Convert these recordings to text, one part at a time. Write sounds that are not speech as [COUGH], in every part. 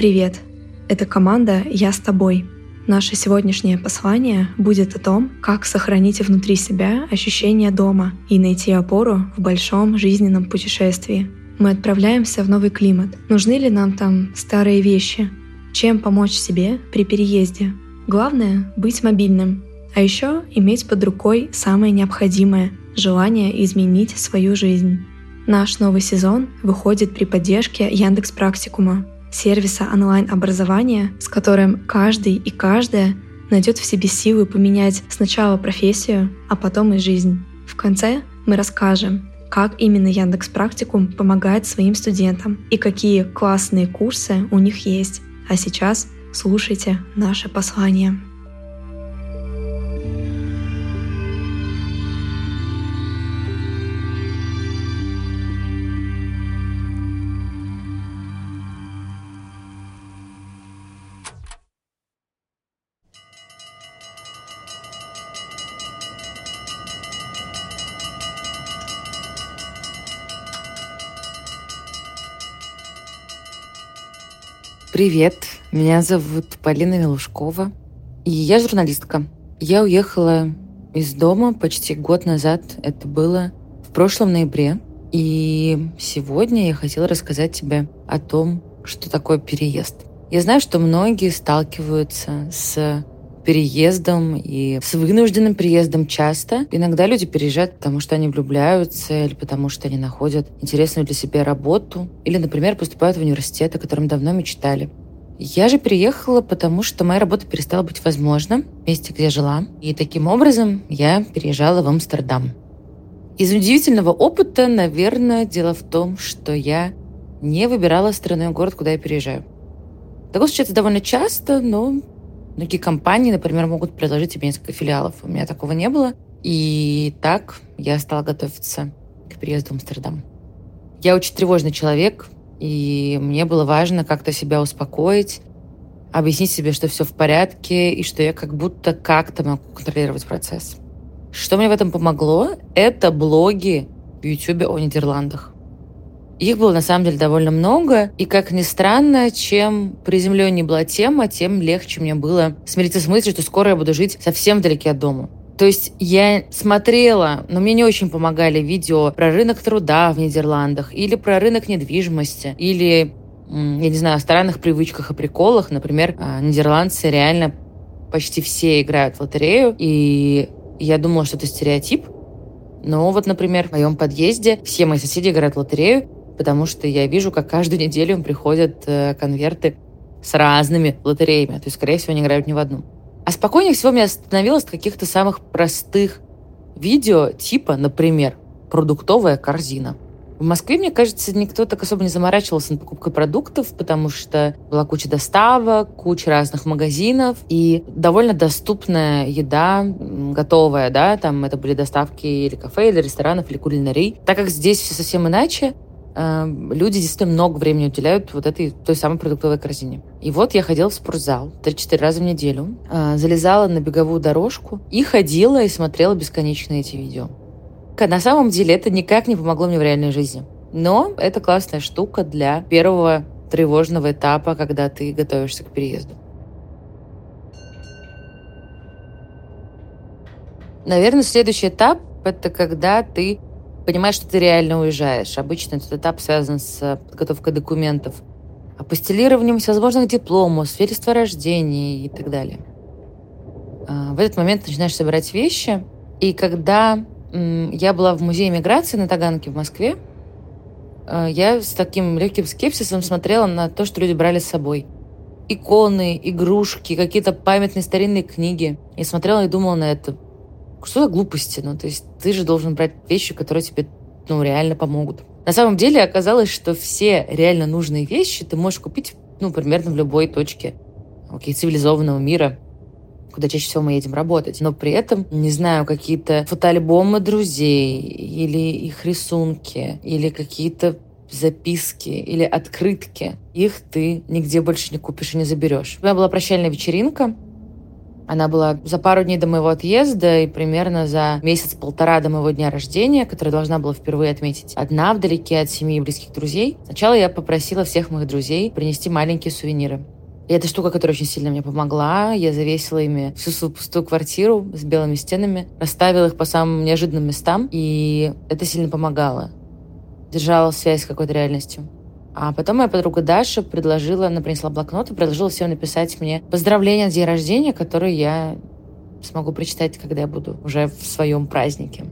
Привет! Это команда «Я с тобой». Наше сегодняшнее послание будет о том, как сохранить внутри себя ощущение дома и найти опору в большом жизненном путешествии. Мы отправляемся в новый климат. Нужны ли нам там старые вещи? Чем помочь себе при переезде? Главное — быть мобильным, а еще иметь под рукой самое необходимое — желание изменить свою жизнь. Наш новый сезон выходит при поддержке Яндекс Практикума, сервиса онлайн-образования, с которым каждый и каждая найдет в себе силы поменять сначала профессию, а потом и жизнь. В конце мы расскажем, как именно Яндекс Практикум помогает своим студентам и какие классные курсы у них есть. А сейчас слушайте наше послание. Привет, меня зовут Полина Милушкова, и я журналистка. Я уехала из дома почти год назад, это было в прошлом ноябре, и сегодня я хотела рассказать тебе о том, что такое переезд. Я знаю, что многие сталкиваются с переездом и с вынужденным переездом часто. Иногда люди переезжают, потому что они влюбляются или потому что они находят интересную для себя работу или, например, поступают в университет, о котором давно мечтали. Я же переехала, потому что моя работа перестала быть возможна в месте, где жила. И таким образом я переезжала в Амстердам. Из удивительного опыта, наверное, дело в том, что я не выбирала страну и город, куда я переезжаю. Такое случается довольно часто, но Многие компании, например, могут предложить тебе несколько филиалов. У меня такого не было. И так я стала готовиться к переезду в Амстердам. Я очень тревожный человек, и мне было важно как-то себя успокоить, объяснить себе, что все в порядке, и что я как будто как-то могу контролировать процесс. Что мне в этом помогло? Это блоги в YouTube о Нидерландах. Их было на самом деле довольно много, и как ни странно, чем приземленнее была тема, тем легче мне было смириться с мыслью, что скоро я буду жить совсем вдалеке от дома. То есть я смотрела, но мне не очень помогали видео про рынок труда в Нидерландах, или про рынок недвижимости, или, я не знаю, о странных привычках и приколах. Например, а, нидерландцы реально почти все играют в лотерею, и я думала, что это стереотип. Но вот, например, в моем подъезде все мои соседи играют в лотерею, потому что я вижу, как каждую неделю им приходят э, конверты с разными лотереями. То есть, скорее всего, они играют не в одну. А спокойнее всего меня остановилось от каких-то самых простых видео, типа, например, продуктовая корзина. В Москве, мне кажется, никто так особо не заморачивался над покупкой продуктов, потому что была куча доставок, куча разных магазинов и довольно доступная еда, готовая, да, там это были доставки или кафе, или ресторанов, или кулинарий. Так как здесь все совсем иначе, люди действительно много времени уделяют вот этой той самой продуктовой корзине. И вот я ходила в спортзал 3-4 раза в неделю, э, залезала на беговую дорожку и ходила и смотрела бесконечно эти видео. На самом деле это никак не помогло мне в реальной жизни. Но это классная штука для первого тревожного этапа, когда ты готовишься к переезду. Наверное, следующий этап — это когда ты понимаешь, что ты реально уезжаешь. Обычно этот этап связан с подготовкой документов, апостелированием всевозможных дипломов, свидетельства о рождении и так далее. А, в этот момент начинаешь собирать вещи. И когда я была в музее миграции на Таганке в Москве, а, я с таким легким скепсисом смотрела на то, что люди брали с собой. иконы, игрушки, какие-то памятные старинные книги. И смотрела и думала на это. Что за глупости? Ну, то есть ты же должен брать вещи, которые тебе ну, реально помогут. На самом деле оказалось, что все реально нужные вещи ты можешь купить, ну, примерно в любой точке окей, цивилизованного мира куда чаще всего мы едем работать. Но при этом, не знаю, какие-то фотоальбомы друзей или их рисунки, или какие-то записки или открытки, их ты нигде больше не купишь и не заберешь. У меня была прощальная вечеринка, она была за пару дней до моего отъезда и примерно за месяц-полтора до моего дня рождения, который должна была впервые отметить одна вдалеке от семьи и близких друзей. Сначала я попросила всех моих друзей принести маленькие сувениры. И это штука, которая очень сильно мне помогла. Я завесила ими всю свою пустую квартиру с белыми стенами, расставила их по самым неожиданным местам, и это сильно помогало. Держала связь с какой-то реальностью. А потом моя подруга Даша предложила, она принесла блокнот и предложила всем написать мне поздравления на день рождения, которые я смогу прочитать, когда я буду уже в своем празднике.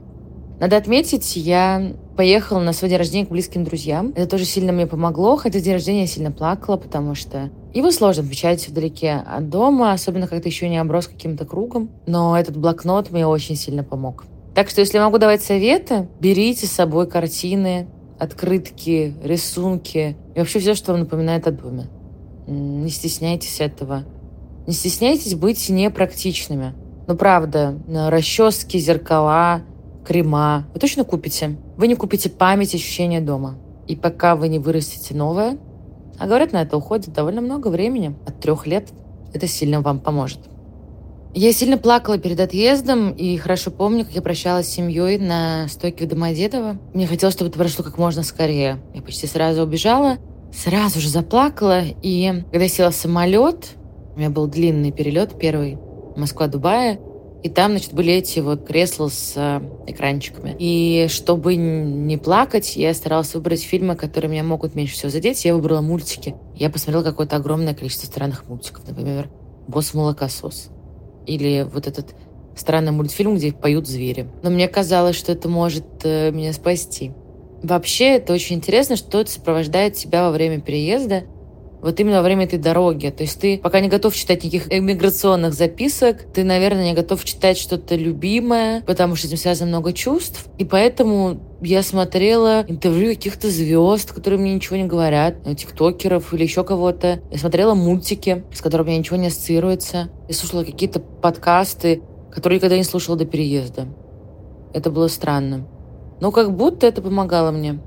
Надо отметить, я поехала на свой день рождения к близким друзьям. Это тоже сильно мне помогло, хотя день рождения я сильно плакала, потому что его сложно отмечать вдалеке от дома, особенно когда еще не оброс каким-то кругом. Но этот блокнот мне очень сильно помог. Так что, если могу давать советы, берите с собой картины, открытки, рисунки и вообще все, что вам напоминает о доме. Не стесняйтесь этого. Не стесняйтесь быть непрактичными. Ну, правда, расчески, зеркала, крема вы точно купите. Вы не купите память, ощущения дома. И пока вы не вырастите новое, а говорят, на это уходит довольно много времени, от трех лет, это сильно вам поможет. Я сильно плакала перед отъездом и хорошо помню, как я прощалась с семьей на стойке в Домодедово. Мне хотелось, чтобы это прошло как можно скорее. Я почти сразу убежала, сразу же заплакала. И когда я села в самолет, у меня был длинный перелет первый, Москва-Дубая, и там, значит, были эти вот кресла с э, экранчиками. И чтобы не плакать, я старалась выбрать фильмы, которые меня могут меньше всего задеть. Я выбрала мультики. Я посмотрела какое-то огромное количество странных мультиков. Например, «Босс-молокосос» или вот этот странный мультфильм, где поют звери. Но мне казалось, что это может э, меня спасти. Вообще, это очень интересно, что это сопровождает тебя во время переезда, вот именно во время этой дороги. То есть ты пока не готов читать никаких эмиграционных записок, ты, наверное, не готов читать что-то любимое, потому что с этим связано много чувств. И поэтому я смотрела интервью каких-то звезд, которые мне ничего не говорят, э, тиктокеров или еще кого-то. Я смотрела мультики, с которыми мне ничего не ассоциируется. Я слушала какие-то подкасты, которые никогда не слушала до переезда. Это было странно. Но как будто это помогало мне.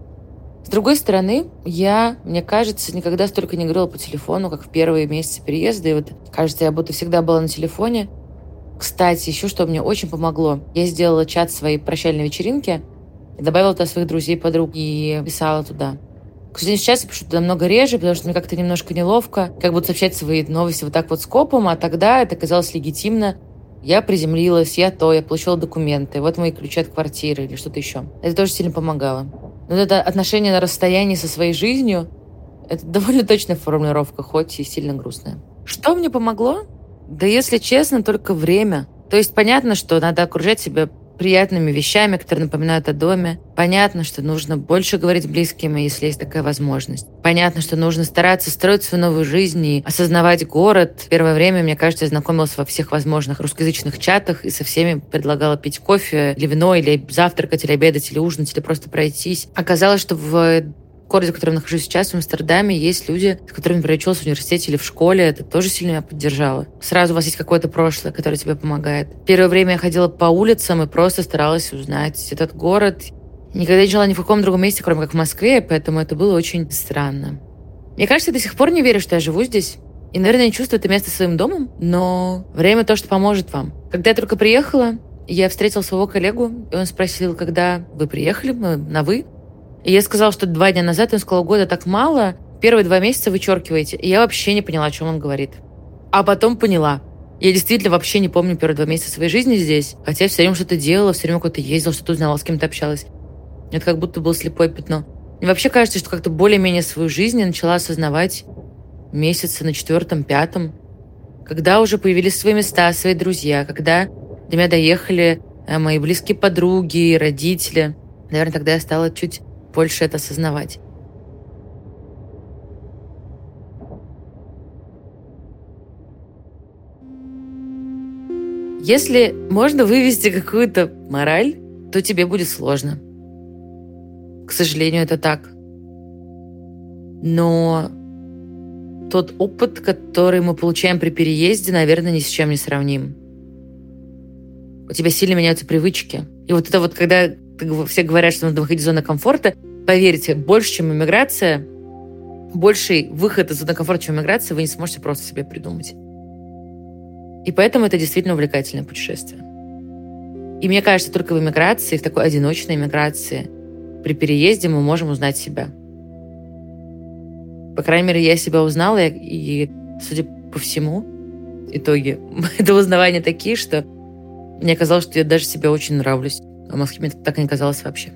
С другой стороны, я, мне кажется, никогда столько не говорила по телефону, как в первые месяцы переезда. И вот, кажется, я будто всегда была на телефоне. Кстати, еще что мне очень помогло. Я сделала чат своей прощальной вечеринки, добавила туда своих друзей, подруг и писала туда. К сожалению, сейчас я пишу туда много реже, потому что мне как-то немножко неловко, как будто сообщать свои новости вот так вот скопом, а тогда это казалось легитимно. Я приземлилась, я то, я получила документы, вот мои ключи от квартиры или что-то еще. Это тоже сильно помогало. Но это отношение на расстоянии со своей жизнью, это довольно точная формулировка, хоть и сильно грустная. Что мне помогло? Да если честно, только время. То есть понятно, что надо окружать себя приятными вещами, которые напоминают о доме. Понятно, что нужно больше говорить с близкими, если есть такая возможность. Понятно, что нужно стараться строить свою новую жизнь и осознавать город. В первое время, мне кажется, я знакомилась во всех возможных русскоязычных чатах и со всеми предлагала пить кофе или вино, или завтракать, или обедать, или ужинать, или просто пройтись. Оказалось, что в городе, в котором нахожусь сейчас, в Амстердаме, есть люди, с которыми я училась в университете или в школе. Это тоже сильно меня поддержало. Сразу у вас есть какое-то прошлое, которое тебе помогает. Первое время я ходила по улицам и просто старалась узнать этот город. Никогда не жила ни в каком другом месте, кроме как в Москве, поэтому это было очень странно. Мне кажется, я до сих пор не верю, что я живу здесь. И, наверное, не чувствую это место своим домом, но время то, что поможет вам. Когда я только приехала, я встретила своего коллегу, и он спросил, когда вы приехали, мы на «вы». И я сказала, что два дня назад, он сказал, года так мало, первые два месяца вычеркиваете. И я вообще не поняла, о чем он говорит. А потом поняла. Я действительно вообще не помню первые два месяца своей жизни здесь, хотя все время что-то делала, все время куда-то ездила, что-то узнала, с кем-то общалась. Это как будто было слепое пятно. И вообще кажется, что как-то более-менее свою жизнь я начала осознавать месяца на четвертом, пятом, когда уже появились свои места, свои друзья, когда до меня доехали э, мои близкие подруги, родители. Наверное, тогда я стала чуть больше это осознавать. Если можно вывести какую-то мораль, то тебе будет сложно. К сожалению, это так. Но тот опыт, который мы получаем при переезде, наверное, ни с чем не сравним. У тебя сильно меняются привычки. И вот это вот, когда все говорят, что нужно выходить из зоны комфорта, поверьте, больше, чем иммиграция, больший выход из зоны комфорта, чем иммиграция, вы не сможете просто себе придумать. И поэтому это действительно увлекательное путешествие. И мне кажется, только в иммиграции, в такой одиночной иммиграции, при переезде мы можем узнать себя. По крайней мере, я себя узнала, и, судя по всему, итоги [LAUGHS] этого узнавания такие, что мне казалось, что я даже себе очень нравлюсь. А Москве мне так и не казалось вообще.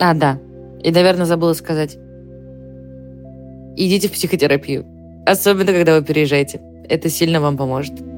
А, да. И, наверное, забыла сказать. Идите в психотерапию. Особенно, когда вы переезжаете. Это сильно вам поможет.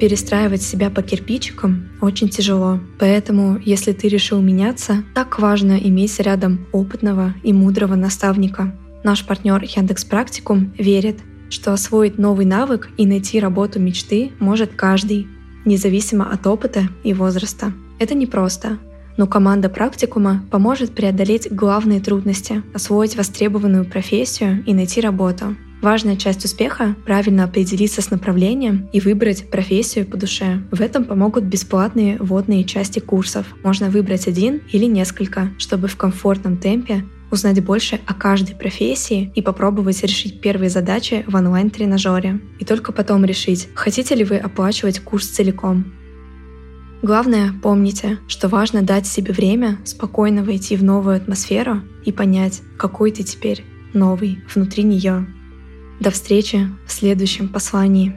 Перестраивать себя по кирпичикам очень тяжело. Поэтому, если ты решил меняться, так важно иметь рядом опытного и мудрого наставника. Наш партнер Яндекс Практикум верит, что освоить новый навык и найти работу мечты может каждый, независимо от опыта и возраста. Это непросто, но команда практикума поможет преодолеть главные трудности, освоить востребованную профессию и найти работу. Важная часть успеха — правильно определиться с направлением и выбрать профессию по душе. В этом помогут бесплатные вводные части курсов. Можно выбрать один или несколько, чтобы в комфортном темпе узнать больше о каждой профессии и попробовать решить первые задачи в онлайн-тренажере. И только потом решить, хотите ли вы оплачивать курс целиком. Главное, помните, что важно дать себе время спокойно войти в новую атмосферу и понять, какой ты теперь новый внутри нее. До встречи в следующем послании.